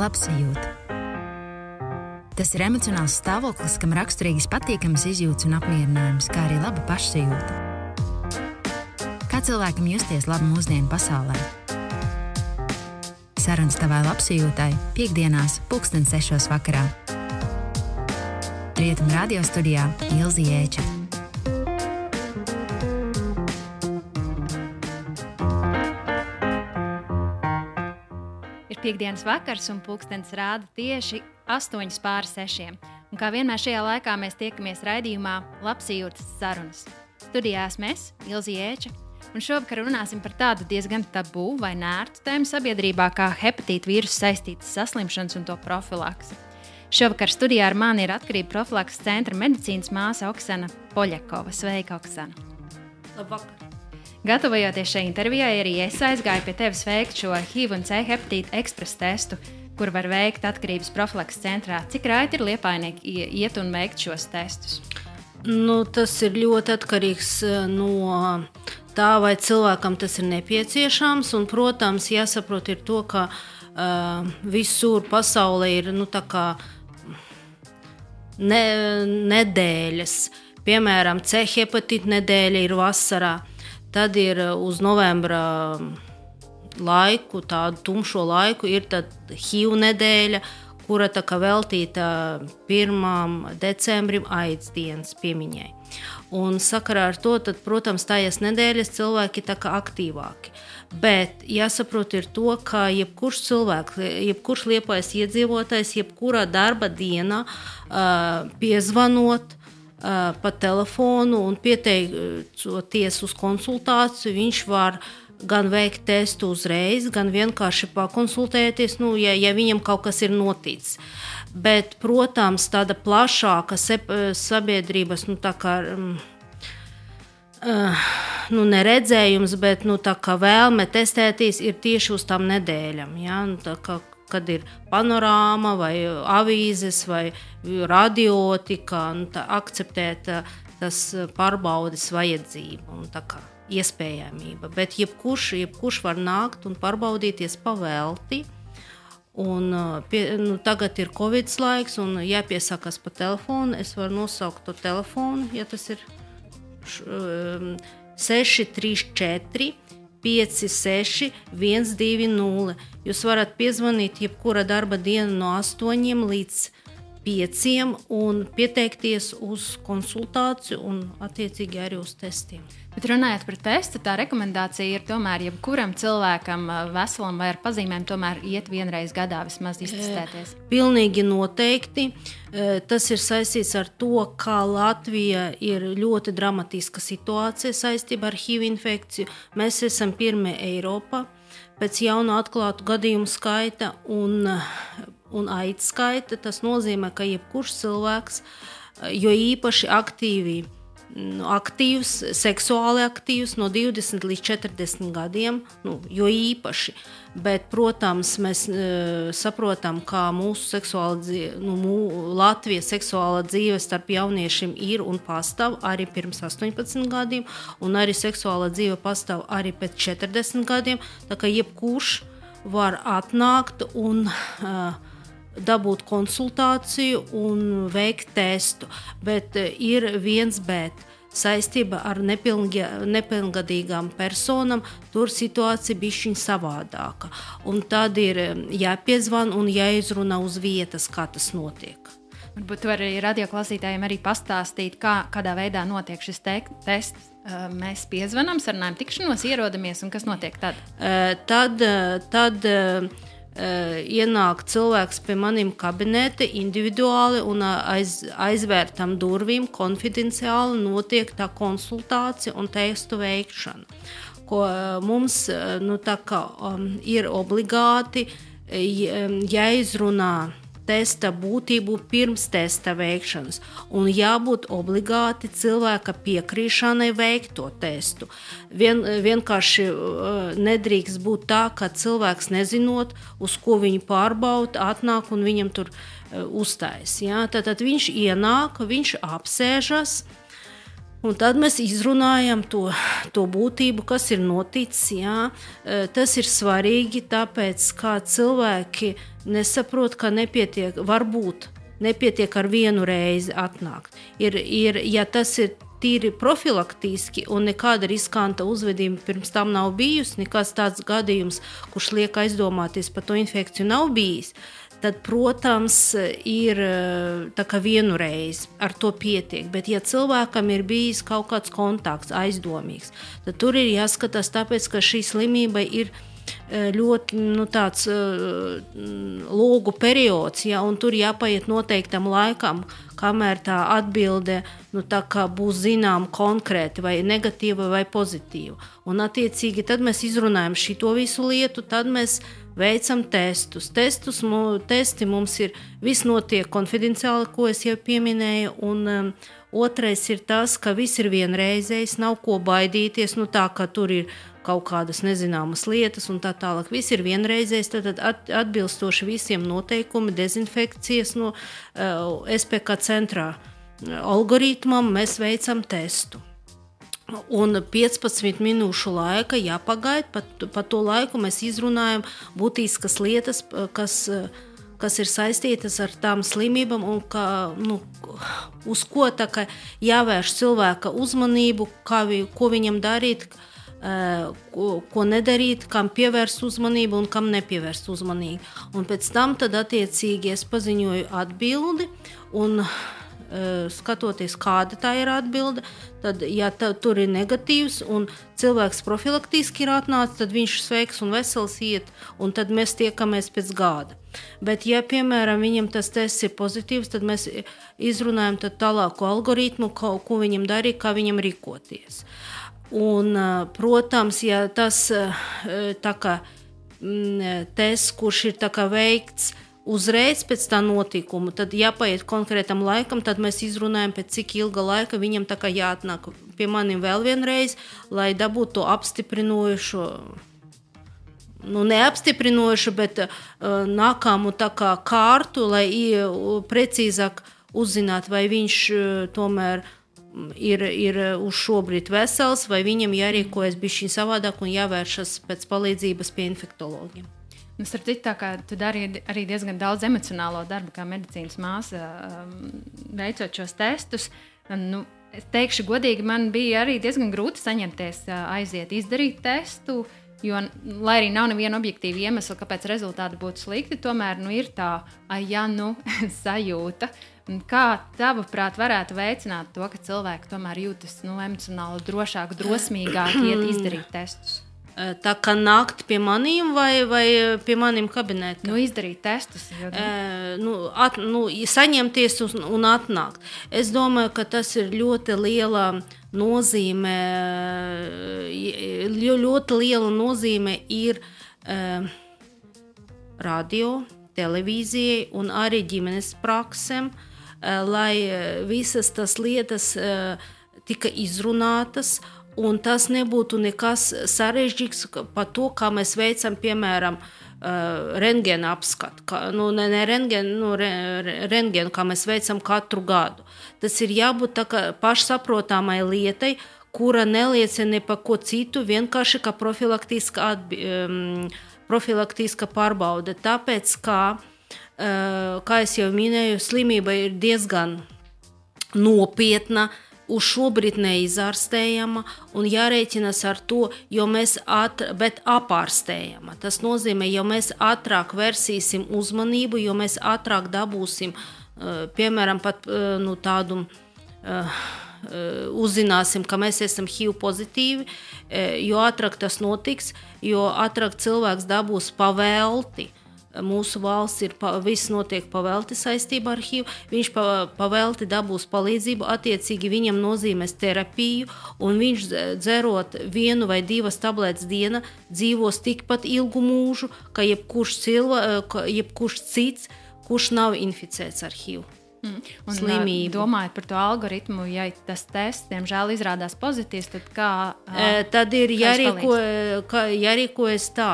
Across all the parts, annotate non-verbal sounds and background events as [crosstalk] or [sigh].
labsajūta. Tas ir emocionāls stāvoklis, kam raksturīgas patīkamas izjūtas un apmierinājums, kā arī laba pašsajūta. Kā cilvēkam justies labi mūsdienu pasaulē? Sarunas tavai labsajūtai piekdienās, pulksten sešos vakarā. Rietumu radio studijā Ilzi Jēča. Piekdienas vakars, un pulkstenis rāda tieši 8 pāri 6. Un kā vienmēr šajā laikā mēs tiekamies raidījumā Labsajūtas sarunas. Studijā esmu es, Ilzi Jēča, un šovakar runāsim par tādu diezgan tabū vai nērtu tēmu sabiedrībā kā hepatīta vīrusu saistītas saslimšanas un to profilaksi. Šovakar studijā ar mani ir atkarība profilakses centra medicīnas māsa Oksana Poļakova. Sveika, Oksana! Labvakar! Gatavojoties šai intervijai, arī es aizgāju pie tevis veikt šo HIV un C hepatīta ekspresa testu, kur var veikt atkarības profilakses centrā. Cik raiti ir liepainieki iet un veikt šos testus? Nu, tas ir ļoti atkarīgs eh, no tā, vai cilvēkam tas ir nepieciešams. Un, protams, jāsaprot ir to, ka uh, visur pasaulē ir nu, ne, nedēļas. Piemēram, C hepatīta nedēļa ir vasarā, tad ir uz novembra laiku, tādu tumšo laiku, ir HIV nedēļa, kura veltīta 1. decembrim AIDS dienas piemiņai. Un sakarā ar to, tad, protams, tājas nedēļas cilvēki ir aktīvāki. Bet jāsaprot, ir to, ka jebkurš cilvēks, jebkurš liepais iedzīvotājs, jebkurā darba dienā uh, piezvanot, pa telefonu un pieteikties uz konsultāciju, viņš var gan veikt testu uzreiz, gan vienkārši pakonsultēties, nu, ja, ja viņam kaut kas ir noticis. Bet, protams, tāda plašāka sabiedrības nu, kā, uh, nu, neredzējums, bet nu, vēlme testēties ir tieši uz tām nedēļām. Ja? Nu, kad ir panorāma, vai avīzes, vai radiotika, nu, tā, akceptēt tas pārbaudes vajadzību. Un, iespējamība. Bet jebkurš, jebkurš var nākt un pārbaudīties pavēlti. Un, uh, pie, nu, tagad ir Covid laiks, un jāpiesakās pa telefonu. Es varu nosaukt to telefonu, ja tas ir um, 634, 56, 120. Jūs varat piezvanīt jebkura darba diena no 8 līdz 10 pieciem un pieteikties uz konsultāciju un attiecīgi arī uz testiem. Bet runājot par testu, tā rekomendācija ir tomēr jebkuram cilvēkam, veselam vai ar pazīmēm, tomēr iet vienreiz gadā vismaz iztestēties. Pilnīgi noteikti. Tas ir saistīts ar to, ka Latvija ir ļoti dramatiska situācija saistībā ar HIV infekciju. Mēs esam pirmie Eiropā pēc jaunu atklātu gadījumu skaita un un aitu skaita, tas nozīmē, ka jebkurš cilvēks, jo īpaši aktīvi, nu, aktīvs, seksuāli aktīvs no 20 līdz 40 gadiem, nu, jo īpaši. Bet, protams, mēs uh, saprotam, ka mūsu seksuāla dzīve, nu, mū, Latvijas seksuālā dzīve starp jauniešiem ir un pastāv arī pirms 18 gadiem, un arī seksuālā dzīve pastāv arī pēc 40 gadiem. Tā kā jebkurš var atnākt un uh, dabūt konsultāciju un veikt testu. Bet eh, ir viens bet. Saistība ar nepilngadīgām personām, tur situācija bija savādāka. Un tad ir eh, jāpiezvan un jāizrunā uz vietas, kā tas notiek. Varbūt tu arī radioklausītājiem arī pastāstīt, kā, kādā veidā notiek šis te tests. Eh, mēs piezvanām, sarunājam, tikšanos, ierodamies un kas notiek tad? Tad, tad ienāk cilvēks pie maniem kabinete individuāli un aiz, aizvērtam durvīm konfidenciāli notiek tā konsultācija un testu veikšana. Ko mums nu, kā, um, ir obligāti jāizrunā testa būtību pirms testa veikšanas, un jābūt obligāti cilvēka piekrišanai veikt to testu. Vien, vienkārši uh, nedrīkst būt tā, ka cilvēks nezinot, uz ko viņu pārbauda, atnāk un viņam tur uh, uzstājas. Ja? Tad, tad viņš ienāk, viņš apsēžas. Un tad mēs izrunājam to, to būtību, kas ir noticis. Jā. Tas ir svarīgi, tāpēc, kā cilvēki nesaprot, ka nepietiek, varbūt nepietiek ar vienu reizi atnākt. Ir, ir, ja tas ir tīri profilaktiski un nekāda riskanta uzvedība pirms tam nav bijusi, nekas tāds gadījums, kurš liek aizdomāties par to infekciju, nav bijis. Tad, protams, ir vienu reizi ar to pietiek. Bet, ja cilvēkam ir bijis kaut kāds kontakts, aizdomīgs, tad tur ir jāskatās, tāpēc, ka šī slimība ir ielikās ļoti nu, tāds uh, lūgu periods, ja, un tur jāpaiet noteiktam laikam, kamēr tā atbilde nu, tā būs zināma konkrēti, vai negatīva vai pozitīva. Un, attiecīgi, tad mēs izrunājam šo visu lietu, tad mēs veicam testus. Testus testi mums ir viss notiek konfidenciāli, ko es jau pieminēju. Un, um, Otrais ir tas, ka viss ir vienreizējs, nav ko baidīties. Nu, tā kā tur ir kaut kādas nezināmas lietas, un tā tālāk. Viss ir vienreizējs, tad atbilstoši visiem noteikumiem, dezinfekcijas no uh, eh, SPK centrā eh, algoritmam mēs veicam testu. Un 15 minūšu laika jāpagaida. Pa, pa to laiku mēs izrunājam būtiskas lietas, eh, kas, kas ir saistītas ar tām slimībām, un ka, nu, uz ko jāvērš cilvēka uzmanību, kā, vi, ko viņam darīt, ko, ko nedarīt, kam pievērst uzmanību un kam nepievērst uzmanību. Un pēc tam tad attiecīgi es paziņoju atbildi. Un, skatoties, kāda tā ir atbilde, tad, ja tā, tur ir negatīvs un cilvēks profilaktiski ir atnācis, tad viņš ir sveiks un vesels iet, un tad mēs tiekamies pēc gada. Bet, ja, piemēram, viņam tas tests ir pozitīvs, tad mēs izrunājam tālāko algoritmu, ko, ko viņam darīt, kā viņam rīkoties. Uh, Un, protams, ja tas kā, mm, tests, kurš ir veikts uzreiz pēc tā notikuma, tad jāpaiet konkrētam laikam, tad mēs izrunājam, pēc cik ilga laika viņam jāatnāk pie maniem vēl vienreiz, lai dabūtu to apstiprinošo. Nu, neapstiprinošu, bet uh, nākamu kā kārtu, lai uh, precīzāk uzzinātu, vai viņš uh, tomēr ir ir, ir uz šo brīdi vesels, vai viņam jārīkojas bišķiņ savādāk un jāvēršas pēc palīdzības pie infektologiem. Nu, starp citu, tā kā tu dari arī diezgan daudz emocionālo darbu, kā medicīnas māsa, um, veicot šos testus. Nu, es teikšu, godīgi, man bija arī diezgan grūti saņemties, uh, aiziet, izdarīt testu. Jo, lai arī nav neviena objektīva iemesla, kāpēc rezultāti būtu slikti, tomēr nu, ir tā, ah, ja nu [laughs] sajūta. Kā tavuprāt, varētu veicināt to, ka cilvēki tomēr jūtas nu, emocionāli drošāk, drosmīgāk [clears throat] iet izdarīt testus? Tā kā nākt pie maniem vai, vai pie maniem kabinetiem. Nu, izdarīt testus. Jo, nu. E, nu, at, nu, saņemties un, un atnākt. Es domāju, ka tas ir ļoti liela nozīme. Ļoti liela nozīme ir e, radio, televīzijai un arī ģimenes praksēm. E, lai eh, visas tas lietas eh, tika izrunātas, un tas nebūtu nekas sarežģīts par to, kā mēs veicam, piemēram, rentgena apskatu. Nu, ne ne rentgenu, nu, re, rentgenu, kā mēs veicam katru gadu. Tas ir jābūt pašsaprotamai lietai, kura neliecina ne par ko citu, vienkārši kā profilaktiska, atbi, um, profilaktiska pārbaude. Tāpēc, kā Eh, kā jau minēju, slimība ir diezgan nopietna. Uz šobrīd neizārstējama un jārēķinas ar to, jo mēs ātrāk, apārstējama. Tas nozīmē, jo mēs ātrāk versīsim uzmanību, jo mēs ātrāk dabūsim, piemēram, pat nu, tādu. Uzzināsim, ka mēs esam HIV pozitīvi, jo ātrāk tas notiks, jo ātrāk cilvēks dabūs pavēlti Mūsu valsts ir viss notiek pavelti saistībā ar HIV. Viņš pa, pavelti dabūs palīdzību, attiecīgi viņam nozīmēs terapiju, un viņš dzerot vienu vai divas tabletes dienā dzīvos tikpat ilgu mūžu, kā jebkurš, cilva, kā jebkurš cits, kurš nav inficēts ar HIV. Mm. Un, slimību. Domājot par to algoritmu, ja tas tests, diemžēl, izrādās pozitīvs, tad kā? E, tad ir jārīko, jārīkojas tā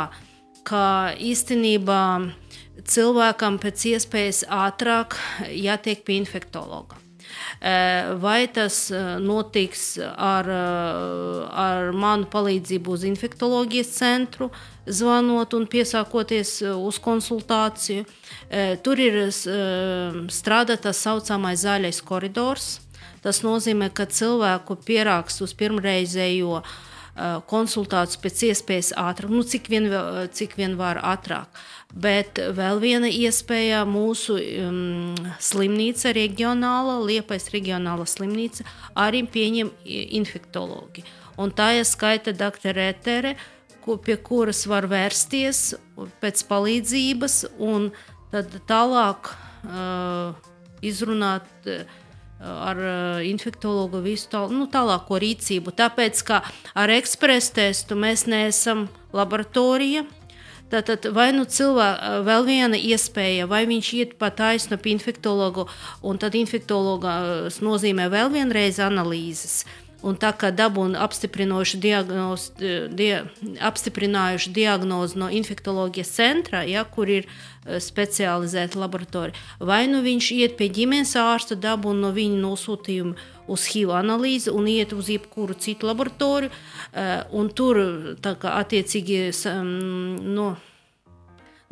ka īstenībā cilvēkam pēc iespējas ātrāk jātiek pie infektologa. Vai tas notiks ar, ar manu palīdzību uz infektoloģijas centru, zvanot un piesākoties uz konsultāciju. Tur ir strādāt tā saucamais zaļais koridors. Tas nozīmē, ka cilvēku pierakst uz pirmreizējo konsultāciju pēc iespējas ātrāk, nu, cik, vien, cik vien var ātrāk. Bet vēl viena iespēja mūsu um, slimnīca, reģionāla, Liepais reģionāla slimnīca, arī pieņem infektologi. Un tā ir skaita doktora Etere, pie kuras var vērsties pēc palīdzības un tad tālāk uh, izrunāt. Uh, ar infektuologu visu tā, nu, tālāko rīcību. Tāpēc, ka ar ekspresu testu mēs neesam laboratorija, Tātad vai nu cilvēkam vēl viena iespēja, vai viņš iet pa taisnu pie infektologu, un tad infektologs nozīmē vēl vienreiz analīzes. Un tā kā dabūna apstiprinājuši diagnozi, dia, apstiprinājuši diagnozi no infektoloģijas centra, ja, kur ir specializēta laboratorija, vai nu viņš iet pie ģimenes ārsta, dabūna no viņa nosūtījumu uz HIV analīzi un iet uz jebkuru citu laboratoriju. Eh, un tur kā, attiecīgi no,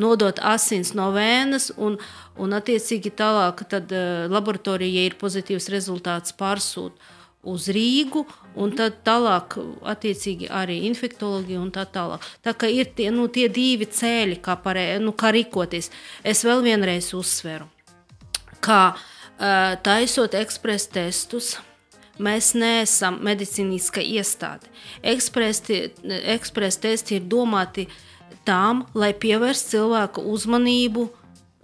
nodot asins no vēnas, un, un attiecīgi tālāk tad, eh, laboratorija, ja ir pozitīvs rezultāts, pārsūta uz Rīgu, un tad tālāk, attiecīgi, arī infektoloģija un tā tālāk. Tā kā ir tie, nu, tie divi ceļi, kā, parē, nu, kā rīkoties. Es vēl vienreiz uzsveru, ka uh, taisot ekspresa testus. Mēs neesam medicīniska iestāde. Ekspresa testi ir domāti tām, lai pievērstu cilvēku uzmanību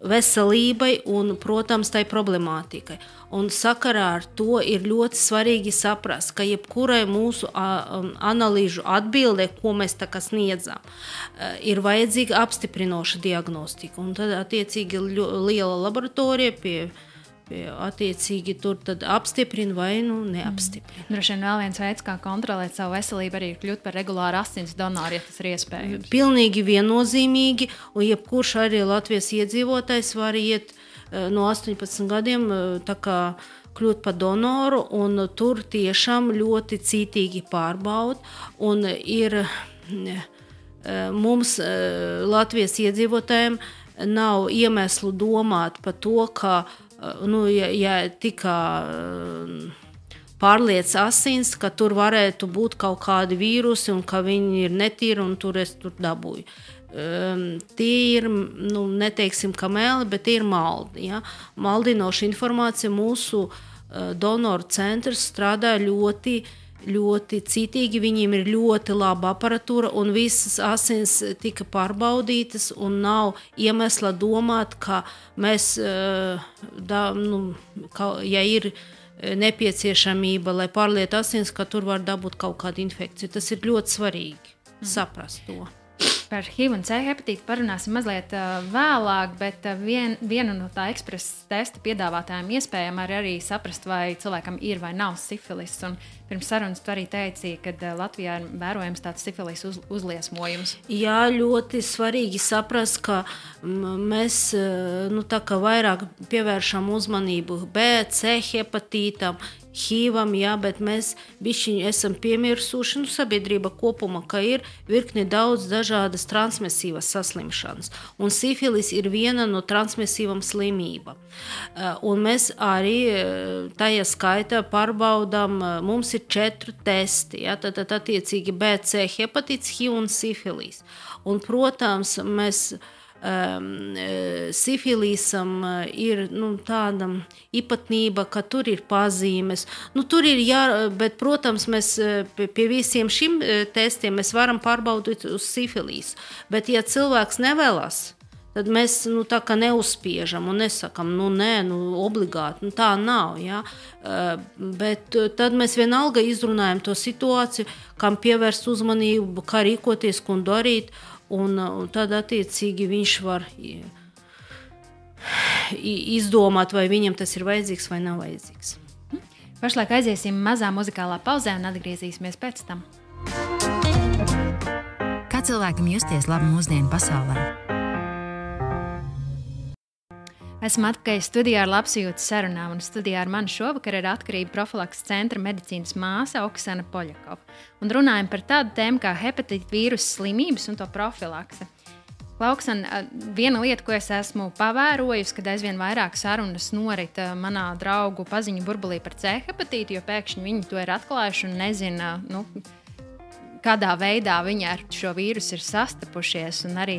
veselībai un, protams, tai problemātikai. Un sakarā ar to ir ļoti svarīgi saprast, ka jebkurai mūsu analīžu atbildē, ko mēs sniedzam, ir vajadzīga apstiprinoša diagnostika. Un tad, attiecīgi, liela laboratorija pie attiecīgi tur apstiprina vai nu, neapstiprina. Mm. Droši vien vēl viens veids, kā kontrolēt savu veselību, arī ir kļūt par regulāru asins donoru, ja tas ir iespējams. Pilnīgi viennozīmīgi, un jebkurš arī Latvijas iedzīvotājs var iet no 18 gadiem. Kļūt par donoru, un tur tiešām ļoti cītīgi pārbauda. Ir mums, Latvijas iedzīvotājiem, nav iemeslu domāt par to, ka nu, ja, ja tika pārliec asins, ka tur varētu būt kaut kādi vīrusi un ka viņi ir netīri un tur es tur dabūju. Um, tie ir, nu, neteiksim, kamēli, bet tie ir maldi. Ja? Maldinoša informācija mūsu uh, donoru centrs strādā ļoti uh, ļoti citīgi. Viņiem ir ļoti laba aparatūra, un visas asins tika pārbaudītas. Nav iemesla domāt, ka mēs, eh, da, nu, ka, ja ir nepieciešamība, lai pārlietu asins, ka tur var dabūt kaut kādu infekciju. Tas ir ļoti svarīgi mm. saprast to. Par HIV un C hepatītu parunāsim mazliet uh, vēlāk, bet uh, vien, viena no tā ekspresa testa piedāvātājiem iespējama arī, arī saprast, vai cilvēkam ir vai nav sifilis. Un pirms sarunas tu arī teici, ka uh, Latvijā ir vērojams tāds sifilis uz, uzliesmojums. Jā, ļoti svarīgi saprast, ka mēs nu, vairāk pievēršam uzmanību B, C hepatītam, HIV, jā, bet mēs bišķiņi esam piemirsuši, nu, sabiedrība kopumā, ka ir virkni daudz dažādas transmisīvas saslimšanas. Un sifilis ir viena no transmisīvām slimībām. Eh, un mēs arī eh, tajā skaitā pārbaudām, eh, mums ir četri testi, jā, tad, tad attiecīgi BC hepatīts, HIV un sifilis. Un, protams, mēs um, sifilisam ir nu, tāda īpatnība, ka tur ir pazīmes. Nu, tur ir jā, bet, protams, mēs pie, pie visiem šiem testiem varam pārbaudīt uz sifilis. Bet, ja cilvēks nevēlas, tad mēs nu, tā kā neuzspiežam un nesakām, nu, nē, nu, obligāti. Nu, tā nav. Ja? Bet tad mēs vienalga izrunājam to situāciju, kam pievērst uzmanību, kā rīkoties, ko darīt. Un, un tad, attiecīgi, viņš var izdomāt, vai viņam tas ir vajadzīgs vai nav vajadzīgs. Pašlaik aiziesim mazā muzikālā pauzē un atgriezīsimies pēc tam. Kā cilvēkam justies labi mūsdienu pasaulē? Esmu atpakaļ studijā ar labsajūtas sarunām, un studijā ar mani šovakar ir atkarība profilaks centra medicīnas māsa Oksana Poļakova. Un runājam par tādu tēmu kā hepatīta vīrusu slimības un to profilakse. Lauksan, viena lieta, ko es esmu pavērojusi, kad aizvien vairāk sarunas norit manā draugu paziņu burbulī par C hepatītu, jo pēkšņi viņi to ir atklājuši un nezina, nu, kādā veidā viņi ar šo vīrusu ir sastapušies. Arī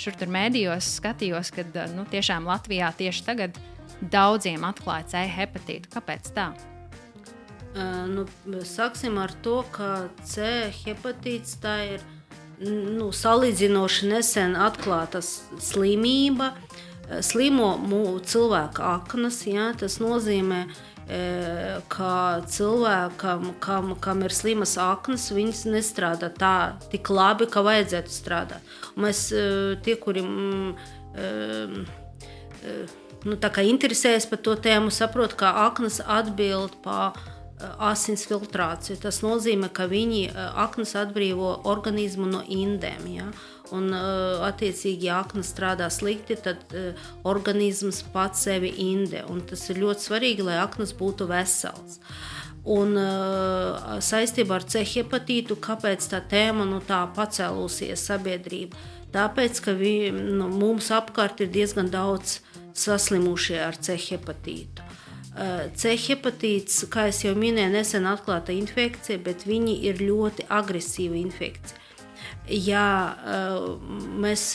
šur tur mēdījos skatījos, ka nu, tiešām Latvijā tieši tagad daudziem atklāja C hepatītu. Kāpēc tā? Nu, sāksim ar to, ka C hepatīts tā ir nu, salīdzinoši nesen atklāta slimība. Slimo cilvēku aknas, ja, tas nozīmē, ka ka cilvēkam, kam, kam ir slimas aknas, viņas nestrādā tā tik labi, kā vajadzētu strādāt. Mēs tie, kuri mm, nu, interesējas par to tēmu, saprot, ka aknas atbild par asins filtrāciju. Tas nozīmē, ka viņi aknas atbrīvo organismu no indēm. Ja? un uh, attiecīgi, ja akna strādā slikti, tad uh, organisms pats sevi inde. Tas ir ļoti svarīgi, lai aknas būtu vesels. Un uh, saistībā ar C hepatītu, kāpēc tā tēma nu, tā pacēlusies sabiedrība? Tāpēc, ka vi, nu, mums apkārt ir diezgan daudz saslimušie ar C hepatītu. C hepatīts, kā jau minēju, nesen atklāta infekcija, bet viņi ir ļoti agresīva infekcija ja mēs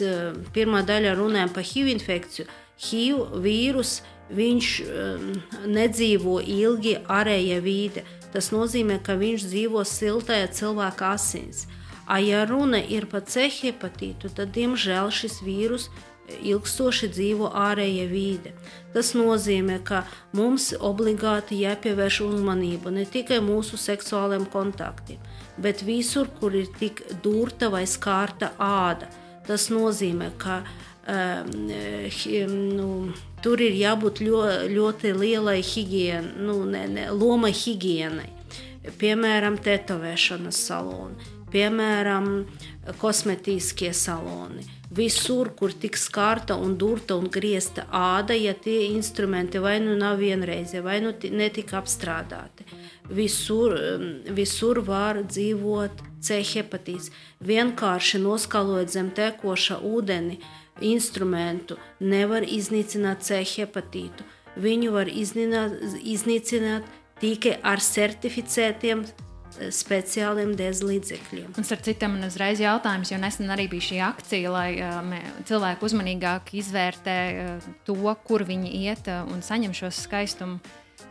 pirmā daļā runājam par HIV infekciju, HIV vīrus viņš nedzīvo ilgi ārējā vide. Tas nozīmē, ka viņš dzīvo siltajā cilvēka asins. A, ja runa ir par C hepatītu, tad diemžēl šis vīrus ilgstoši dzīvo ārējā vide. Tas nozīmē, ka mums obligāti jāpievērš uzmanība ne tikai mūsu seksuāliem kontaktiem, bet visur, kur ir tik durta vai skārta āda. Tas nozīmē, ka um, nu, tur ir jābūt ļoti, ļoti lielai higienai, nu, ne, ne, loma higienai. Piemēram, tetovēšanas saloni, piemēram, kosmetiskie saloni. Visur, kur tik skarta un durta un griezta āda, ja tie instrumenti vai nu nav vienreizie, vai nu netika apstrādāti visur, visur var dzīvot C hepatīts. Vienkārši noskalojot zem tekoša ūdeni instrumentu, nevar iznīcināt C hepatītu. Viņu var iznīcināt, iznīcināt tikai ar certificētiem eh, speciāliem dēzlīdzekļiem. Un ar citam man uzreiz jautājums, jo nesen arī bija šī akcija, lai uh, cilvēki uzmanīgāk izvērtē uh, to, kur viņi iet uh, un saņem šos skaistumu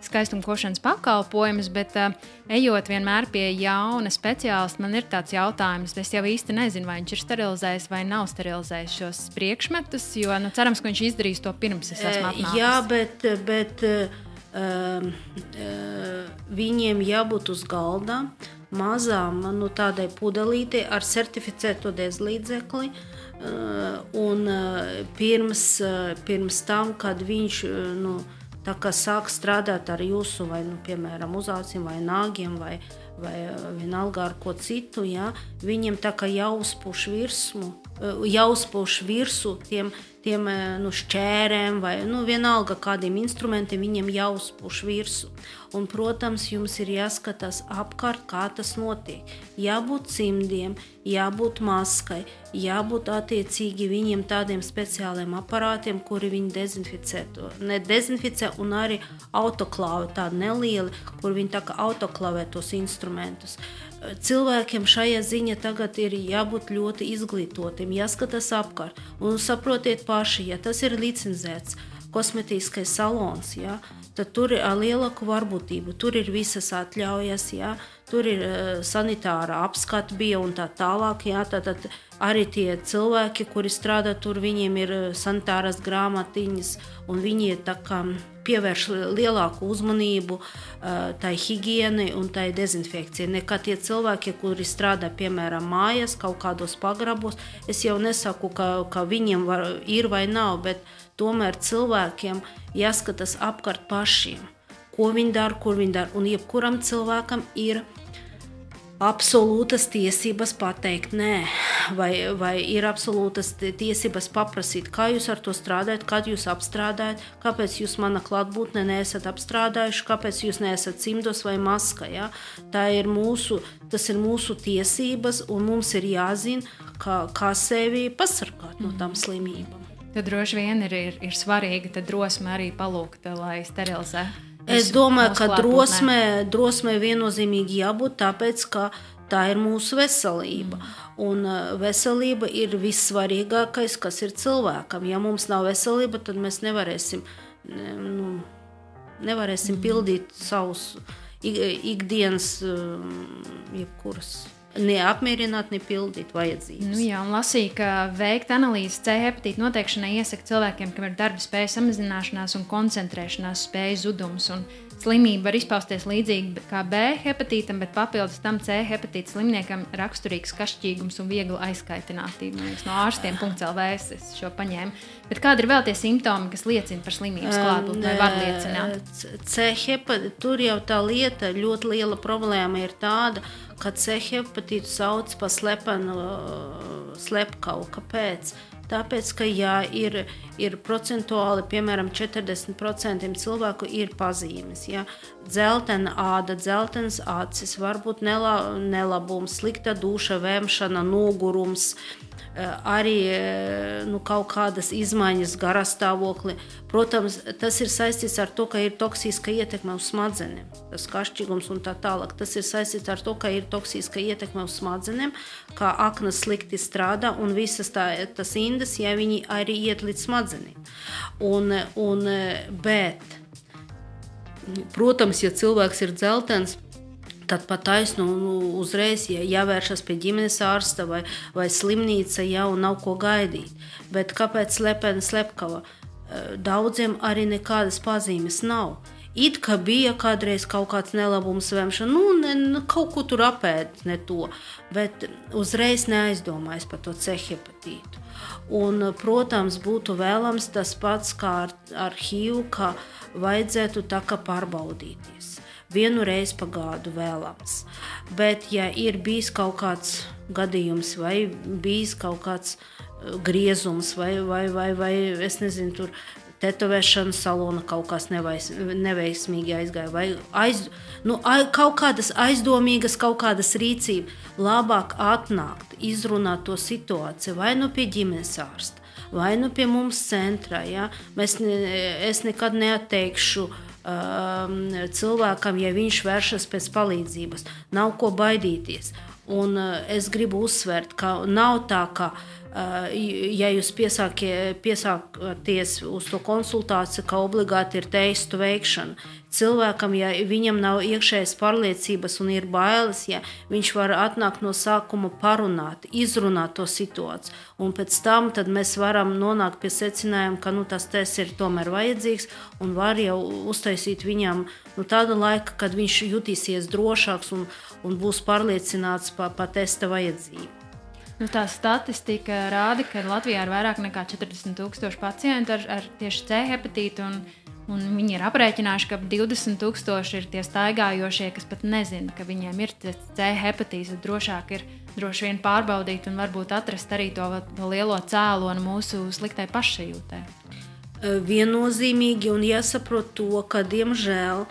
skaistumkošanas pakalpojumus, bet uh, ejot vienmēr pie jauna speciālista, man ir tāds jautājums, es jau īsti nezinu, vai viņš ir sterilizējis vai nav sterilizējis šos priekšmetus, jo nu, cerams, ka viņš izdarīs to pirms es esmu atnācis. Jā, bet, bet uh, viņiem jābūt uz galda mazām, nu, tādai pudelītei ar certificēto dezlīdzekli. Uh, un pirms, pirms tam, kad viņš nu, sāk strādāt ar jūsu, vai, nu, piemēram, uzāciem, vai nāgiem, vai, vai vienalga ar ko citu, ja, viņiem tā kā jāuzpuš virsmu, jāuzpuš virsmu tiem tiem eh, nu, šķērēm vai nu, vienalga kādiem instrumentiem, viņiem jāuzpuš virsū. Un, protams, jums ir jāskatās apkārt, kā tas notiek. Jābūt cimdiem, jābūt maskai, jābūt attiecīgi viņiem tādiem speciāliem aparātiem, kuri viņi dezinficē. To. Ne dezinficē, un arī autoklāvi tādi nelieli, kur viņi tā kā autoklavē tos instrumentus. Uh, cilvēkiem šajā ziņā tagad ir jābūt ļoti izglītotiem, jāskatās apkārt. Un saprotiet paši, ja tas ir licencēts kosmetiskais salons, ja, tad tur ir lielāka varbūtība, tur ir visas atļaujas, ja, tur ir sanitāra apskata bija un tā tālāk. Ja, tad, tad arī tie cilvēki, kuri strādā tur, viņiem ir sanitāras grāmatiņas un viņi tā kā pievērš lielāku uzmanību uh, tai higiēnai un tai dezinfekcijai. Nekā tie cilvēki, kuri strādā piemēram mājās, kaut kādos pagrabos. Es jau nesaku, ka, ka viņiem var, ir vai nav, bet tomēr cilvēkiem jāskatās apkārt pašiem, ko viņi dara, kur viņi dara. Un jebkuram cilvēkam ir absolūtas tiesības pateikt nē, vai, vai ir absolūtas tiesības paprasīt, kā jūs ar to strādājat, kad jūs apstrādājat, kāpēc jūs mana klātbūtne neesat apstrādājuši, kāpēc jūs neesat cimdos vai maskā. Ja? Tā ir mūsu, tas ir mūsu tiesības, un mums ir jāzina, kā, kā sevi pasargāt no tām slimībām. Tad droši vien ir, ir, ir svarīga drosme arī palūgt, lai sterilizētu Es domāju, ka drosmē, drosmē viennozīmīgi jābūt, tāpēc ka tā ir mūsu veselība. Mm. Un uh, veselība ir vissvarīgākais, kas ir cilvēkam. Ja mums nav veselība, tad mēs nevarēsim, nu, nevarēsim mm. pildīt savus ikdienas, um, jebkuras neapmierināt, ne pildīt vajadzības. Nu, jā, un lasīju, ka veikt analīzes C hepatīta noteikšanai iesaka cilvēkiem, kam ir darba spēja samazināšanās un koncentrēšanās spēja zudums. Un Slimība var izpausties līdzīgi kā B hepatītam, bet papildus tam C hepatīta slimniekam raksturīgs kašķīgums un viegla aizkaitinātība. No ārstiem .lv es šo paņēmu. Bet kādi ir vēl tie simptomi, kas liecina par slimības klātbūtni vai var liecināt? C hepatīta, tur jau tā lieta, ļoti liela problēma ir tāda, ka C hepatītu sauc par slepenu slepkavu. Kāpēc? Tāpēc, ka jā, ir, ir procentuāli, piemēram, 40% cilvēku ir pazīmes. Ja? Dzeltena āda, dzeltenas acis, varbūt nelabums, slikta duša, vēmšana, nogurums. Eh, arī eh, nu, kaut kādas izmaiņas garā stāvoklī. Protams, tas ir saistīts ar to, ka ir toksiska ietekme uz smadzenēm, tas kašķīgums un tā tālāk. Tas ir saistīts ar to, ka ir toksiska ietekme uz smadzenēm, kā aknas slikti strādā un visas tā, tas indas, ja viņi arī iet līdz smadzenēm. Un, un, bet, protams, ja cilvēks ir dzeltens, tad pat taisnu nu, uzreiz ja jāvēršas pie ģimenes ārsta vai, vai slimnīca jau nav ko gaidīt. Bet kāpēc slepena slepkava? Eh, daudziem arī nekādas pazīmes nav. It kā bija kādreiz kaut kāds nelabums, vēmšana, nu, ne, nu, kaut ko tur apēst, ne to, bet uzreiz neaizdomājas par to cehepatītu. Un, protams, būtu vēlams tas pats kā ar, ar HIV, ka vajadzētu tā kā pārbaudīties vienu reizi pagādu vēlams. Bet, ja ir bijis kaut kāds gadījums, vai bijis kaut kāds uh, griezums, vai, vai, vai, vai es nezinu, tur tetovēšanas salona kaut kas nevais, neveiksmīgi aizgāja, vai aiz, nu, kaut kādas aizdomīgas, kaut kādas rīcības, labāk atnākt, izrunāt to situāciju vai nu pie ģimenes ārsta, vai nu pie mums centrā. Ja? Mēs, es nekad neatteikšu um, cilvēkam, ja viņš vēršas pēc palīdzības. Nav ko baidīties. Un uh, es gribu uzsvērt, ka nav tā, ka uh, ja jūs piesākties uz to konsultāciju, ka obligāti ir teistu veikšana. Cilvēkam, ja viņam nav iekšējas pārliecības un ir bailes, ja viņš var atnākt no sākuma parunāt, izrunāt to situāciju. Un pēc tam mēs varam nonākt pie secinājuma, ka nu, tas tests ir tomēr vajadzīgs un var jau uztaisīt viņam nu, tādu laiku, kad viņš jutīsies drošāks un, un būs pārliecināts par pa testa vajadzību. Nu, tā statistika rāda, ka Latvijā ir vairāk nekā 40 tūkstoši pacientu ar, ar tieši C hepatītu. Un, un viņi ir aprēķinājuši, ka 20 tūkstoši ir tie staigājošie, kas pat nezina, ka viņiem ir C hepatīts. Drošāk ir droši vien pārbaudīt un varbūt atrast arī to, to lielo cēloni mūsu sliktai pašsajūtai. Viennozīmīgi un jāsaprot to, ka diemžēl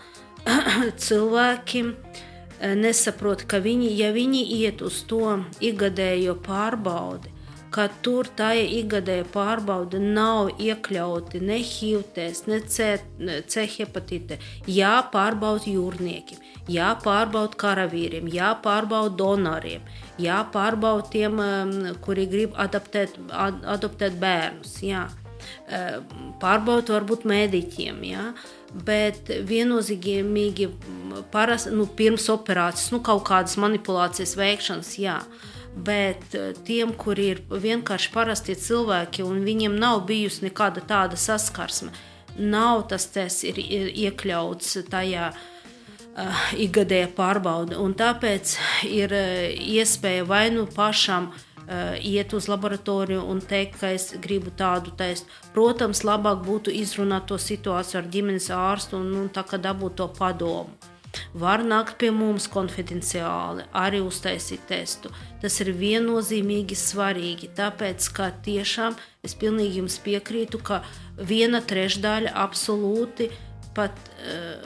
[clears throat] cilvēkiem ir nesaprot, ka viņi, ja viņi iet uz to ikgadējo pārbaudi, ka tur tā ikgadēja pārbaude nav iekļauti ne HIV, ne C, C hepatīte. Jā, pārbauda jūrniekiem, jā, pārbauda karavīriem, jā, pārbauda donoriem, jā, pārbauda tiem, kuri grib adaptēt, adoptēt bērnus. Jā. Pārbauda varbūt mediķiem. Jā. Bet viennozīmīgi paras, nu, pirms operācijas, nu, kaut kādas manipulācijas veikšanas, jā. Bet eh, tiem, kuri ir vienkārši parasti cilvēki un viņiem nav bijusi nekāda tāda saskarsme, nav tas tests ir, ir iekļauts tajā uh, ikgadējā pārbauda. Un tāpēc ir uh, iespēja vai nu pašam uh, iet uz laboratoriju un teikt, ka es gribu tādu testu. Protams, labāk būtu izrunāt to situāciju ar ģimenes ārstu un, un tā kā dabūt to padomu. var nākt pie mums konfidenciāli, arī uztaisīt testu. Tas ir viennozīmīgi svarīgi, tāpēc, ka tiešām es pilnīgi jums piekrītu, ka viena trešdaļa absolūti pat uh,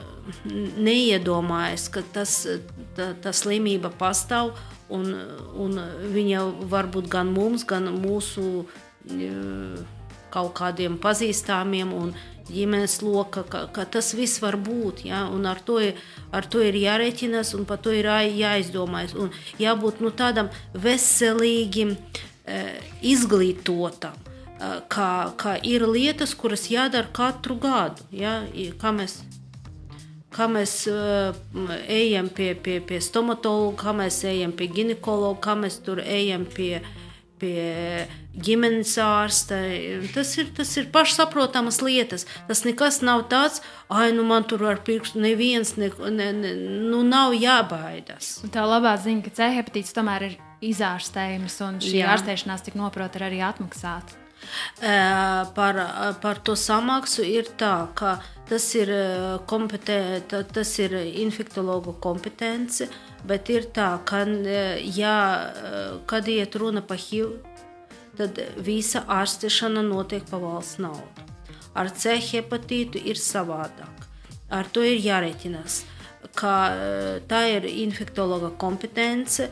neiedomājas, ka tas, tā, tā slimība pastāv, un, un viņa var būt gan mums, gan mūsu uh, kaut kādiem pazīstamiem un ģimenes loka, ka, ka tas viss var būt. Ja? Ar, to ar to ir jārēķinās un par to ir jāizdomājas. Un jābūt nu, tādam veselīgam, eh, izglītotam. Eh, kā, kā ir lietas, kuras jādara katru gadu. Ja? Kā mēs, kā mēs uh, ejam pie, pie, pie stomatologa, kā mēs ejam pie ginekologa, kā mēs tur ejam pie pie ģimenes ārsta. Tas ir, tas ir pašsaprotamas lietas. Tas nekas nav tāds, ah, nu man tur ar pirkstu neviens ne, ne, ne, nu nav jābaidās. Un tā labā ziņa, ka C hepatīts tomēr ir izārstējums, un šī Jā. ārstēšanās tik noprot ir arī atmaksāta. Par, par to samaksu ir tā, ka tas ir, kompetē, tas ir infektologu kompetence. Bet ir tā, ka, ja, kad iet runa par HIV, tad visa ārstēšana notiek pa valsts naudu. Ar C hepatītu ir savādāk. Ar to ir jārēķinās, ka tā ir infektologa kompetence,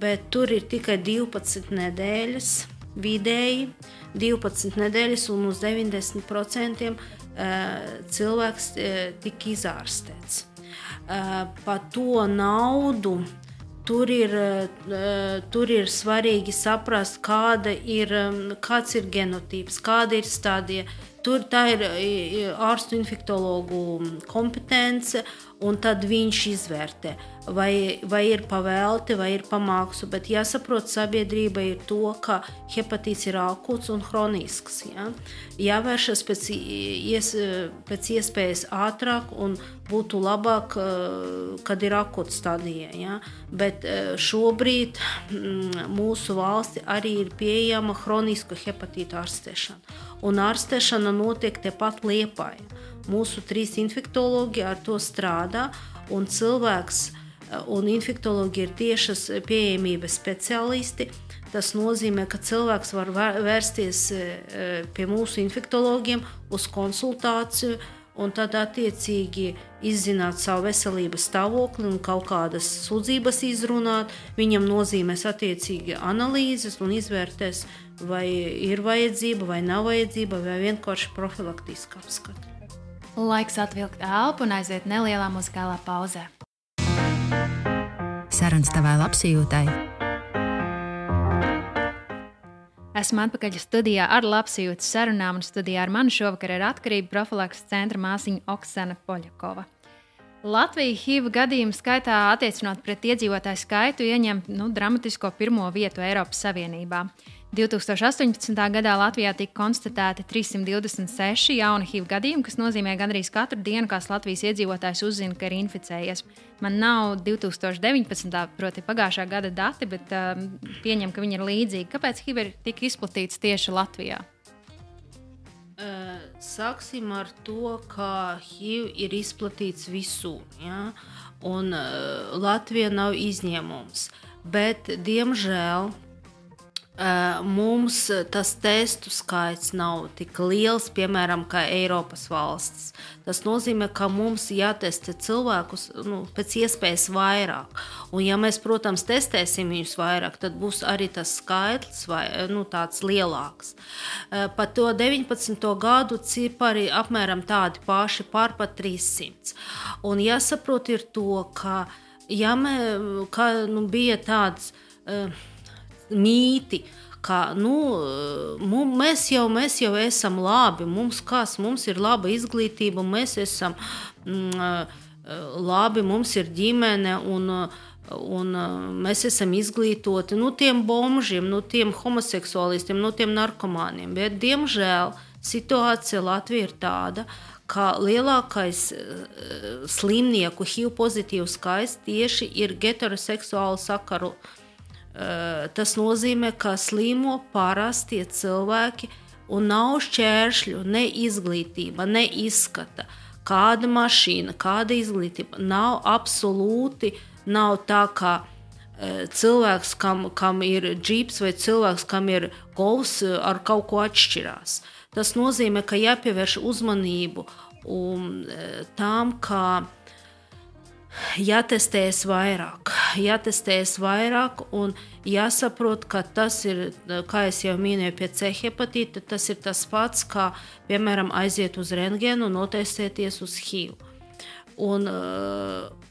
bet tur ir tikai 12 nedēļas vidēji, 12 nedēļas un uz 90% cilvēks tika izārstēts. Eh, par to naudu. Tur ir, eh, tur ir svarīgi saprast, kāda ir, mm, kāds ir genotīps, kāda ir stadija. Tur tā ir ārstu infektologu kompetence, un tad viņš izvērtē, vai, vai ir pavēlti, vai ir pamāksu. Bet jāsaprot, sabiedrība ir to, ka hepatīts ir akūts un hronisks. Ja? Jāvēršas pēc, ies, pēc iespējas ātrāk un būtu labāk, eh, kad ir akūts stadija. Ja? Bet eh, šobrīd mm, mūsu valsti arī ir pieejama hronisku hepatītu ārstēšana. Un ārstēšana notiek tepat Liepājā mūsu trīs infektologi ar to strādā, un cilvēks eh, un infektologi ir tiešas pieejamības speciālisti. Tas nozīmē, ka cilvēks var vērsties eh, pie mūsu infektologiem uz konsultāciju, un tad attiecīgi izzināt savu veselības stāvokli un kaut kādas sūdzības izrunāt. Viņam nozīmēs attiecīgi analīzes un izvērtēs, vai ir vajadzība vai nav vajadzība, vai vienkārši profilaktiski apskati. Laiks atvilkt elpu un aiziet nelielā muzikālā pauzē. Sarunas tavai labsajūtai. Esmu atpakaļ studijā ar labsajūtas sarunām, un studijā ar mani šovakar ir atkarība profilaks centra māsiņa Oksana Poļakova. Latvija HIV gadījumu skaitā attiecinot pret iedzīvotāju skaitu ieņem nu, dramatisko pirmo vietu Eiropas Savienībā. 2018. gadā Latvijā tika konstatēti 326 jauni HIV gadījumi, kas nozīmē gandrīz katru dienu, kāds Latvijas iedzīvotājs uzzina, ka ir inficējies. Man nav 2019. proti pagājušā gada dati, bet um, pieņem, ka viņi ir līdzīgi. Kāpēc HIV ir tik izplatīts tieši Latvijā? Uh, sāksim ar to, ka HIV ir izplatīts visur. Ja? Un uh, Latvija nav izņēmums. Bet, diemžēl, mums tas testu skaits nav tik liels, piemēram, kā Eiropas valsts. Tas nozīmē, ka mums jātestē cilvēkus nu, pēc iespējas vairāk. Un, ja mēs, protams, testēsim viņus vairāk, tad būs arī tas skaitlis vai, nu, tāds lielāks. Par to 19. gadu cipari apmēram tādi paši, pār pat 300. Un jāsaprot ir to, ka ja mē, ka, nu, bija tāds. Uh, mīti, ka nu, mēs, jau, mēs jau esam labi, mums, kas, mums ir laba izglītība, mēs esam mm, labi, mums ir ģimene. Un, Un mēs esam izglītoti no nu, tiem bombžiem, no nu, tiem homoseksuālistiem, no nu, tiem narkomāniem. Bet, diemžēl, situācija Latvijā ir tāda, ka lielākais slimnieku HIV pozitīvu skaits tieši ir heteroseksuālu sakaru uh, Eh, tas nozīmē, ka slimo parastie cilvēki un nav šķēršļu, ne izglītība, ne izskata, kāda mašīna, kāda izglītība. Nav absolūti, nav tā kā e, cilvēks, kam, kam ir džips vai cilvēks, kam ir golfs, e, ar kaut ko atšķirās. Tas nozīmē, ka jāpievērš uzmanību un, tām, kā jātestējas vairāk, jātestējas vairāk un jāsaprot, ka tas ir, kā jau minēju, pie C hepatīta, tas ir tas pats, kā, piemēram, aiziet uz rentgenu un notestēties uz HIV. Un,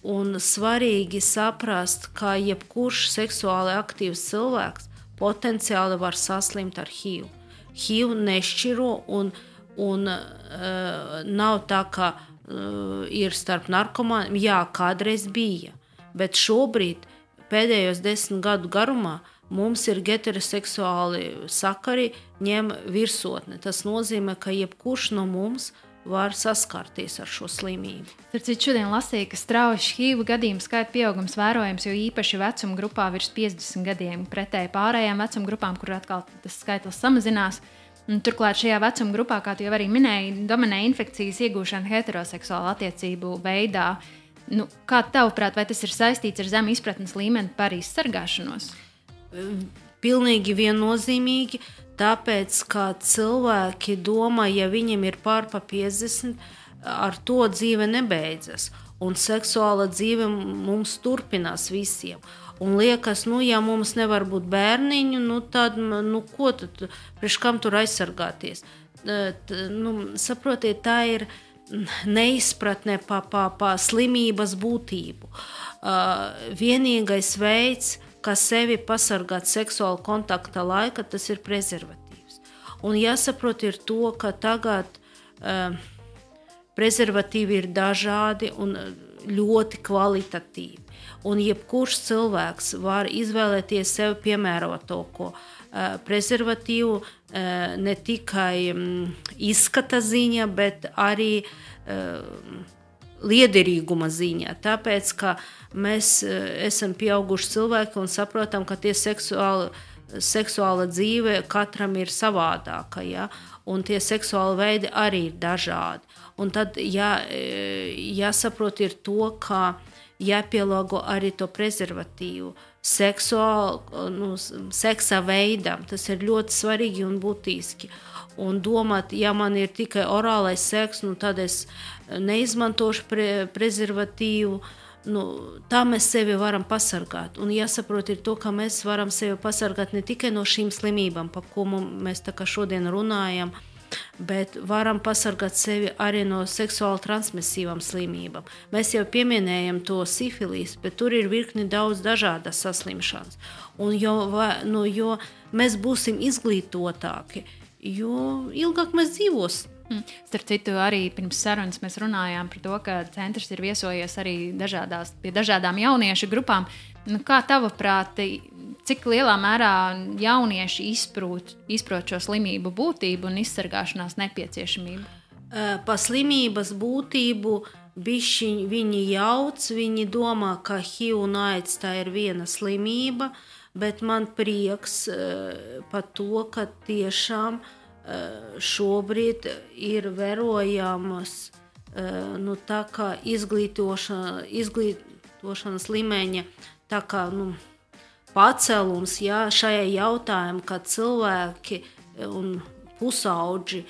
un svarīgi saprast, ka jebkurš seksuāli aktīvs cilvēks potenciāli var saslimt ar HIV. HIV nešķiro un, un uh, nav tā, ka uh, ir starp narkomāniem. Jā, kādreiz bija, bet šobrīd, pēdējos desmit gadu garumā, mums ir heteroseksuāli sakari, ņem virsotni. Tas nozīmē, ka jebkurš no mums var saskarties ar šo slimību. Turpretī šodien lasīju, ka strauji HIV gadījumu skaita pieaugums vērojams, jo īpaši vecuma grupā virs 50 gadiem, pretēji pārējām vecuma grupām, kur atkal tas skaitlis samazinās. Un, turklāt šajā vecuma grupā, kā jau arī minēji, dominē infekcijas iegūšana heteroseksuālu attiecību veidā. Nu, kā tavuprāt, vai tas ir saistīts ar zemu izpratnes līmeni par izsargāšanos? Pilnīgi viennozīmīgi, tāpēc, ka cilvēki domā, ja viņiem ir pārpa 50, ar to dzīve nebeidzas. Un seksuāla dzīve mums turpinās visiem. Un liekas, nu, ja mums nevar būt bērniņu, nu, tad nu, ko tad, priekš kam tur aizsargāties? T, nu, saprotiet, tā ir neizpratne par pa, pa slimības būtību. Uh, vienīgais veids, kā sevi pasargāt seksuāla kontakta laika, tas ir prezervatīvs. Un jāsaprot ir to, ka tagad uh, prezervatīvi ir dažādi un ļoti kvalitatīvi un jebkurš cilvēks var izvēlēties sev piemērotāko uh, prezervatīvu uh, ne tikai um, izskata ziņa, bet arī uh, liederīguma ziņā. Tāpēc, ka mēs esam pieauguši cilvēki un saprotam, ka tie seksuāli, seksuāla dzīve katram ir savādāka, ja? un tie seksuāli veidi arī ir dažādi. Un tad jā, jāsaprot ir to, ka uh, jāpielāgo arī to prezervatīvu seksuālu, nu, seksa veidam. Tas ir ļoti svarīgi un būtiski. Un domāt, ja man ir tikai orālais seks, nu, tad es neizmantošu pre prezervatīvu. Nu, tā mēs sevi varam pasargāt. Un jāsaprot, ir to, ka mēs varam sevi pasargāt ne tikai no šīm slimībām, par ko mēs šodien runājam, bet varam pasargāt sevi arī no seksuāli transmisīvām slimībām. Mēs jau pieminējam to sifilīs, bet tur ir virkni daudz dažādas saslimšanas. Un jo, nu, jo mēs būsim izglītotāki, jo ilgāk mēs dzīvosim. Mm. Starp citu, arī pirms sarunas mēs runājām par to, ka centrs ir viesojies arī dažādās, pie dažādām jauniešu grupām. Nu, kā tavuprāt, cik lielā mērā jaunieši izprot, izprot šo slimību būtību un izsargāšanās nepieciešamību? Pa slimības būtību bišķi, viņi jauc, viņi domā, ka HIV un AIDS tā ir viena slimība, bet man prieks par to, ka tiešām šobrīd ir vērojamas nu, izglītošana, izglītošanas līmeņa tā kā, nu, pacēlums jā, šajā jautājumā, ka cilvēki un pusauģi e,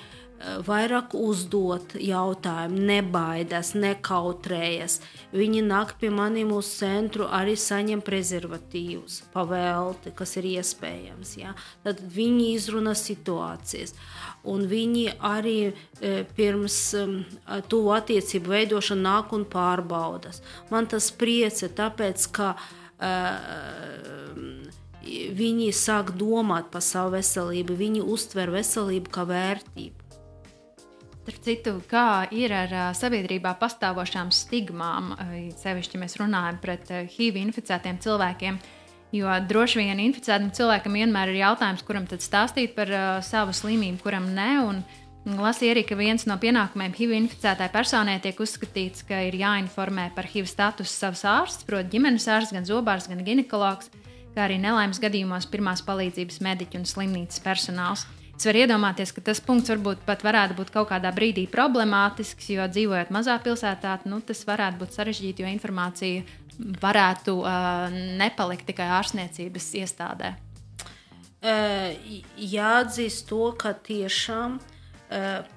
vairāk uzdot jautājumu, nebaidās, nekautrējas. Viņi nāk pie maniem uz centru, arī saņem prezervatīvus, pavēlti, kas ir iespējams. Ja? Tad viņi izrunā situācijas. Un viņi arī e, pirms tuvu attiecību veidošana nāk un pārbaudas. Man tas priece, tāpēc, ka uh, viņi sāk domāt par savu veselību, viņi uztver veselību kā vērtību. Starp citu, kā ir ar sabiedrībā pastāvošām stigmām, sevišķi mēs runājam pret HIV inficētiem cilvēkiem. Jo droši vien inficētam cilvēkam vienmēr ir jautājums, kuram tad stāstīt par uh, savu slimību, kuram ne. Un, Lasīju arī, ka viens no pienākumiem HIV inficētai personai tiek uzskatīts, ka ir jāinformē par HIV statusu savs ārsts, proti, ģimenes ārsts, gan zobārs, gan ginekologs, kā arī nelaimes gadījumos pirmās palīdzības mediķi un slimnīcas personāls. Es varu iedomāties, ka tas punkts varbūt pat varētu būt kaut kādā brīdī problemātisks, jo dzīvojot mazā pilsētā, nu, tas varētu būt sarežģīti, jo informācija varētu uh, nepalikt tikai ārstniecības iestādē. Uh, jāatzīst to, ka tiešām uh,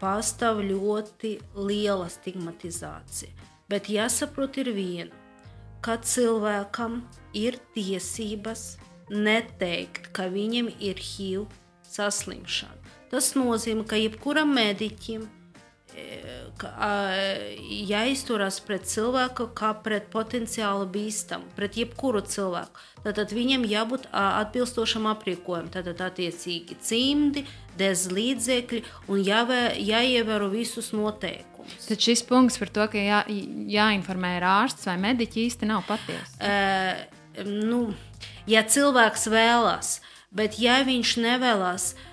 pastāv ļoti liela stigmatizācija. Bet jāsaprot ir viena, ka cilvēkam ir tiesības neteikt, ka viņam ir HIV saslimšana. Tas nozīmē, ka jebkuram mediķim jāizturas pret cilvēku kā pret potenciāli bīstamu, pret jebkuru cilvēku. Tad viņam jābūt atbilstošam aprīkojumam, tad attiecīgi cimdi, dēļ līdzekļi un jāvē, jāievēro visus noteikumus. Tad šis punkts par to, ka jā, jāinformē ārsts vai mediķis īsti nav patiesa. Uh, nu, ja cilvēks vēlās, bet ja viņš nevēlas, eh,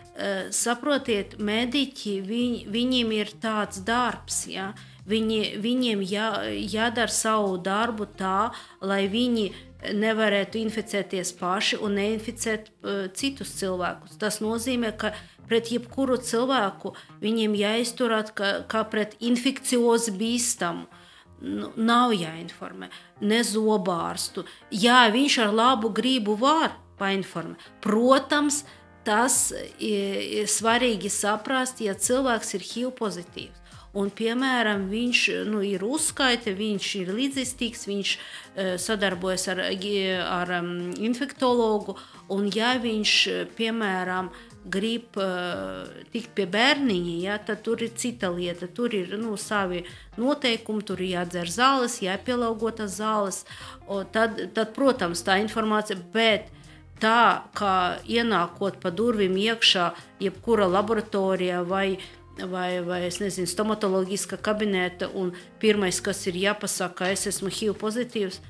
saprotiet, mediķi, viņ, viņiem ir tāds darbs, ja? viņi, viņiem jā, jādara savu darbu tā, lai viņi nevarētu inficēties paši un neinficēt uh, citus cilvēkus. Tas nozīmē, ka pret jebkuru cilvēku viņiem jāizturās kā, kā pret infekciozu bīstamu. Uh, nu, nav jāinformē. Ne zobārstu. Jā, viņš ar labu gribu var painformēt. Protams, tas ir svarīgi saprast, ja cilvēks ir HIV pozitīvs. Un, piemēram, viņš nu, ir uzskaita, viņš ir līdzjūtīgs, viņš uh, sadarbojas ar, ar um, infektuologu. Un, ja viņš, piemēram, grib uh, tikt pie bērniņa, ja, tad tur ir cita lieta. Tur ir nu, savi noteikumi, tur ir jādzer zāles, jāpielāgotas zāles. Tad, tad, protams, tā informācija, bet tā kā ienākot pa durvīm iekšā, jebkura laboratorijā vai vai, vai nezinu, stomatoloģiska kabineta, un pirmais, kas ir jāpasaka, ka es esmu HIV pozitīvs,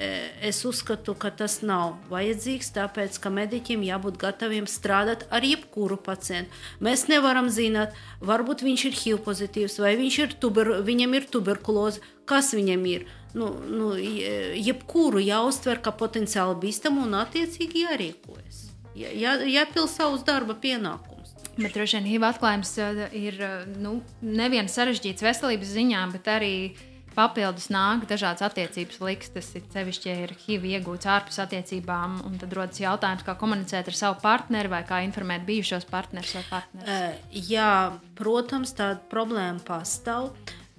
E, es uzskatu, ka tas nav vajadzīgs, tāpēc ka mediķiem jābūt gataviem strādāt ar jebkuru pacientu. Mēs nevaram zināt, varbūt viņš ir HIV pozitīvs vai viņš ir tuber, viņam ir tuberkuloze, kas viņam ir. Nu, nu, jebkuru jāuztver kā potenciāli bīstamu un attiecīgi jārīkojas. Jā, jāpild savus darba pienākumus. Bet droši vien HIV atklājums e, ir e, nu, nevien sarežģīts veselības ziņā, bet arī uh, Papildus nāk dažādas attiecības likstas, ir sevišķi, ja ir HIV iegūts ārpus attiecībām, un tad rodas jautājums, kā komunicēt ar savu partneri vai kā informēt bijušos partnerus vai partnerus. Uh, jā, protams, tāda problēma pastāv,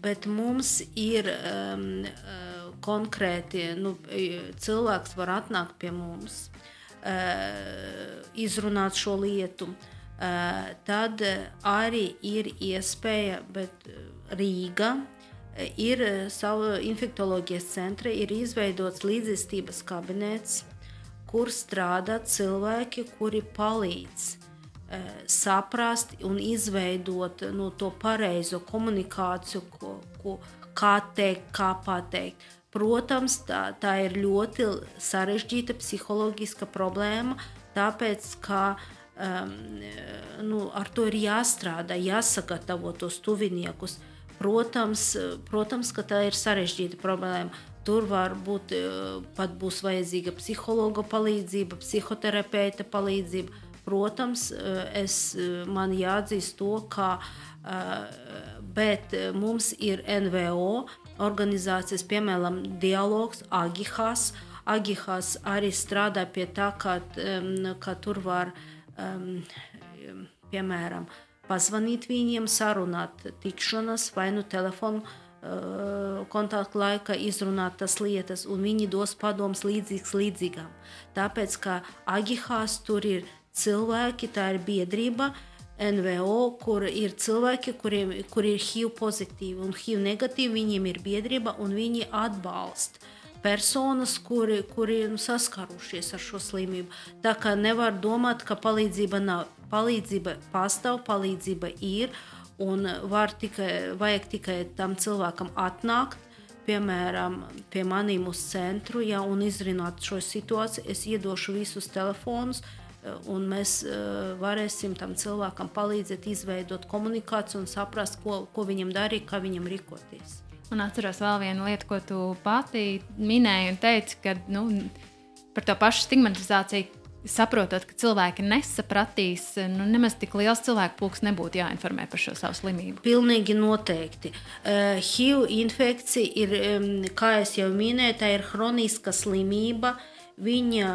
bet mums ir um, uh, konkrēti, nu, cilvēks var atnākt pie mums, uh, izrunāt šo lietu. Uh, tad arī ir iespēja, bet Rīga ir eh, savu infektuoloģijas centra, ir izveidots līdzjūtības kabinets, kur strādā cilvēki, kuri palīdz saprast un izveidot nu, to pareizo komunikāciju, ko, ko, kā teikt, kā pateikt. Protams, tā, tā ir ļoti sarežģīta psiholoģiska problēma, tāpēc ka um, nu, ar to ir jāstrādā, jāsagatavo tos tuviniekus. Uh, Protams, protams, ka tā ir sarežģīta problēma. Tur var būt eh, pat būs vajadzīga psihologa palīdzība, psihoterapeita palīdzība. Protams, eh, es, eh, man jāatzīst to, ka bet mums ir NVO organizācijas, piemēram, dialogs, Agihas. Agihas arī strādā pie tā, ka, ka tur var, piemēram, pazvanīt viņiem, sarunāt tikšanās vai nu telefonu kontaktu laikā izrunāt tas lietas, un viņi dos padomus līdzīgs līdzīgām. Tāpēc, ka Agihās tur ir cilvēki, tā ir biedrība, NVO, kur ir cilvēki, kuriem kur ir HIV pozitīvi un HIV negatīvi, viņiem ir biedrība un viņi atbalsta personas, kuri, kuri nu, saskarušies ar šo slimību. Tā kā nevar domāt, ka palīdzība nav palīdzība pastāv, palīdzība ir, un var tikai, vajag tikai tam cilvēkam atnākt, piemēram, pie maniem uz centru, ja, un izrunāt šo situāciju. Es iedošu visus telefonus, un mēs uh, varēsim tam cilvēkam palīdzēt izveidot komunikāciju un saprast, ko, ko viņam darīt, kā viņam rīkoties. Un atceros vēl vienu lietu, ko tu pati minēji un teici, ka nu, par to pašu stigmatizāciju saprotot, ka cilvēki nesapratīs, nu, nemaz tik liels cilvēku pulks nebūtu jāinformē par šo savu slimību. Pilnīgi noteikti. Uh, HIV infekcija ir, um, kā jau minēju, tā ir hroniska slimība. Viņa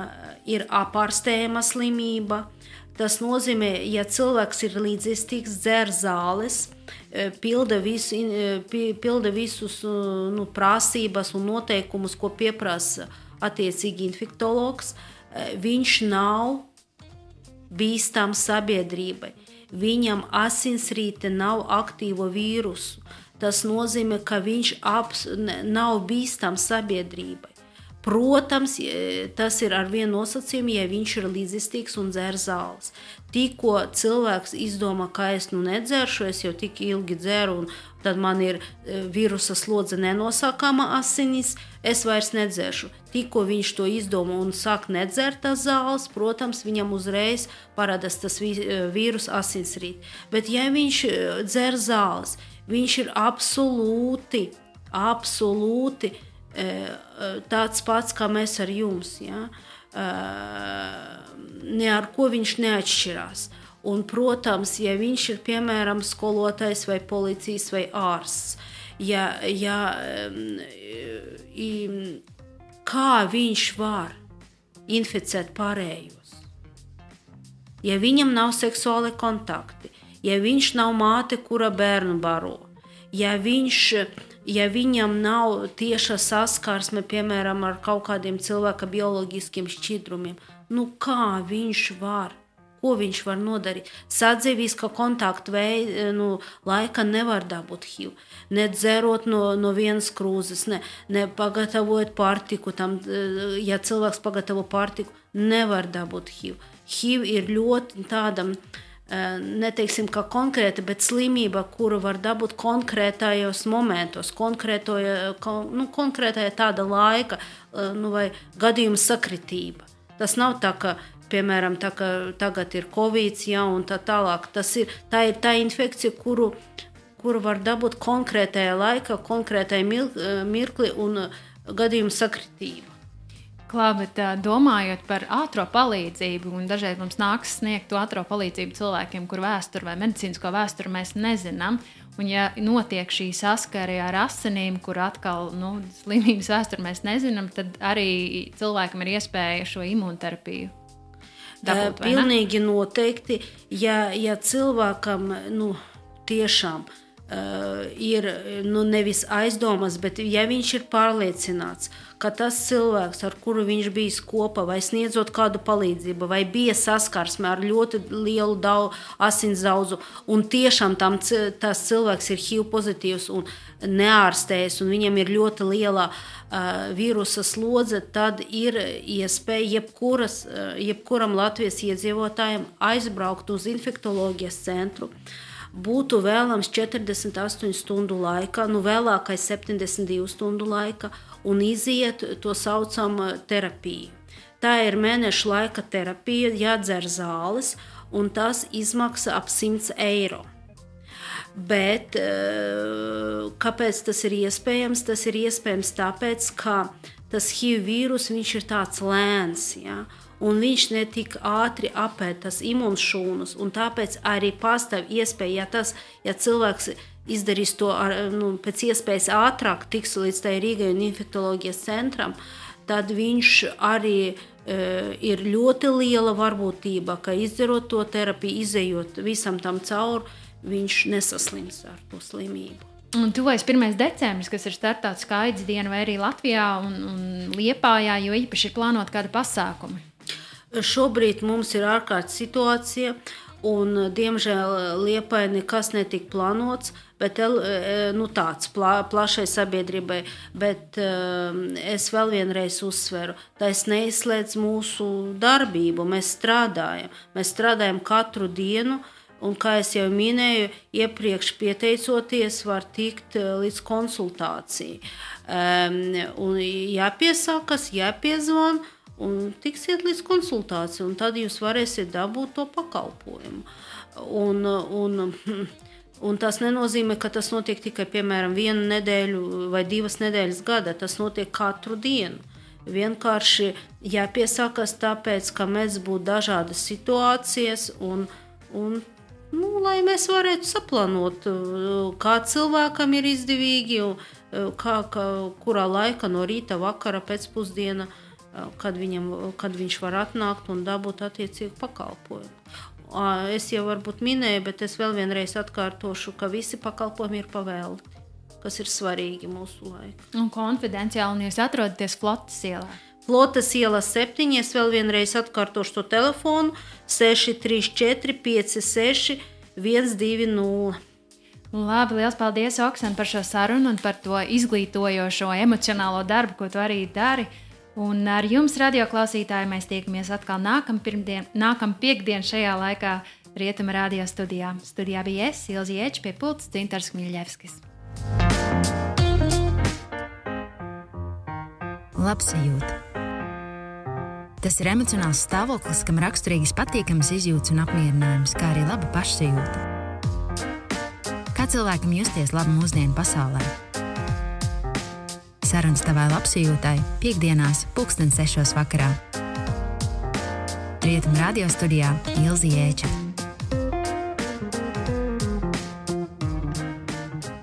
ir apārstējama slimība. Tas nozīmē, ja cilvēks ir līdzjūtīgs, dzer zāles, pilda, visu, pilda visus nu, prasības un noteikumus, ko pieprasa attiecīgi infektologs, uh, viņš nav bīstams sabiedrībai. Viņam asinsrīte nav aktīvo vīrusu. Tas nozīmē, ka viņš aps, nav bīstams sabiedrībai. Protams, tas ir ar vienu nosacījumu, ja viņš ir līdzjūtīgs un dzer zāles. Tikko cilvēks izdomā, ka es nu nedzeršu, es jau tik ilgi dzeru, un tad man ir e, vīrusa slodze nenosākama asinis, es vairs nedzeršu. Tikko viņš to izdomā un sāk nedzert tās zāles, protams, viņam uzreiz parādās tas e, vīrus asinsrīt. Bet ja viņš e, dzer zāles, viņš ir absolūti, absolūti tāds pats kā mēs ar jums. Ja? Ne ar ko viņš neatšķirās. Un, protams, ja viņš ir piemēram skolotājs vai policijas vai ārsts, ja, ja, kā viņš var inficēt pārējos? Ja viņam nav seksuāli kontakti, ja viņš nav māte, kura bērnu baro, ja viņš ja viņam nav tieša saskarsme, piemēram, ar kaut kādiem cilvēka bioloģiskiem šķidrumiem, nu kā viņš var? Ko viņš var nodarīt? Sadzīviska kontakta veidā, nu, laika nevar dabūt HIV. Ne dzerot no, no vienas krūzes, ne, ne pagatavojot pārtiku. Tam, ja cilvēks pagatavo pārtiku, nevar dabūt HIV. HIV ir ļoti tāda uh, neteiksim, ka konkrēta, bet slimība, kuru var dabūt konkrētajos momentos, nu, konkrētajā tāda laika nu, vai gadījuma sakritība. Tas nav tā, ka, piemēram, tā, ka tagad ir covid, ja, un tā tālāk. Tas ir, tā ir tā infekcija, kuru, kuru var dabūt konkrētajā laikā, konkrētajā mirkli un gadījuma sakritība. Klā, bet domājot par ātrā palīdzību, un dažreiz mums nāks sniegt ātrā palīdzību cilvēkiem, kur vēsturi vai medicīnisko vēsturi mēs nezinām. Un, ja notiek šī saskare ar asinīm, kur atkal nu, slimības vēsturi mēs nezinām, tad arī cilvēkam ir iespēja šo imunterapiju. Dabūt, Pilnīgi noteikti, ja, ja cilvēkam nu, tiešām uh, ir nu, nevis aizdomas, bet ja viņš ir pārliecināts, ka tas cilvēks, ar kuru viņš bija kopā, vai sniedzot kādu palīdzību, vai bija saskarsme ar ļoti lielu asins daudzu, un tiešām tam, tas cilvēks ir HIV pozitīvs un neārstējas, un viņam ir ļoti liela uh, vīrusa slodze, tad ir iespēja jebkuras, uh, jebkuram Latvijas iedzīvotājam aizbraukt uz infektoloģijas centru. Būtu vēlams 48 stundu laikā, nu vēlākais 72 stundu laikā, un iziet to saucamu terapiju. Tā ir mēneša laika terapija, jādzer zāles, un tas izmaksā ap 100 eiro. Bet eh, kāpēc tas ir iespējams? Tas ir iespējams tāpēc, ka tas HIV vīrus ir tāds lēns. Ja? Un viņš netik ātri apēd tas imūnšūnas, un tāpēc arī pastāv iespēja, ja, tas, ja cilvēks izdarīs to ar, nu, pēc iespējas ātrāk, tiks līdz tai Rīgai un infektoloģijas centram, tad viņš arī e, ir ļoti liela varbūtība, ka izdarot to terapiju, izējot visam tam cauri, viņš nesaslims ar to slimību. Un tuvojas 1. decembris, kas ir starptautiskā aids diena, vai arī Latvijā un, un Liepājā, jo īpaši ir plānota kāda pasākuma. Šobrīd mums ir ārkārtas situācija, un, diemžēl, Liepai nekas netika plānots bet e, nu, tāds plā, plašai sabiedrībai. Bet um, es vēl vienreiz uzsveru, tas neizslēdz mūsu darbību. Mēs strādājam, mēs strādājam katru dienu. Un, kā jau minēju, iepriekš pieteicoties, var tikt e, līdz konsultācijai. Um, jāpiesakās, jāpiezvan, un tiksiet līdz konsultācijai, un tad jūs varēsiet dabūt to pakalpojumu. Un, un, Un tas nenozīmē, ka tas notiek tikai piemēram vienu nedēļu vai divas nedēļas gadā. Tas notiek katru dienu. vienkārši jāpiesakās tāpēc, ka mēs būtu dažādas situācijas un, un nu, lai mēs varētu saplānot, kā cilvēkam ir izdevīgi, kā, kā, kurā laika no rīta, vakara, pēcpusdiena, kad, viņam, kad viņš var atnākt un dabūt attiecīgu pakalpojumu. Es jau varbūt minēju, bet es vēl vienreiz atkārtošu, ka visi pakalpojumi ir pavēlti, kas ir svarīgi mūsu laikā. Un konfidenciāli, un jūs atrodaties flotas ielā. Flotas iela 7. Es vēl vienreiz atkārtošu to telefonu 634, 56, 120. Labi, liels paldies, Oksana, par šo sarunu un par to izglītojošo emocionālo darbu, ko tu arī dari. Un ar jums, radioklausītāji, mēs tiekamies atkal nākamā nākamā piekdienā šajā laikā Rietuma radio studijā. Studijā bija es, Ilzi Eča, pie pults Cintars Kmiļevskis. Labsajūta. Tas ir emocionāls stāvoklis, kam raksturīgas patīkamas izjūtas un apmierinājums, kā arī laba pašsajūta. Kā cilvēkam justies labi mūsdienu pasaulē? Sarunas tavai labsajūtai piekdienās, pulksten sešos vakarā. Rietumu radio studijā Ilzi Jēča.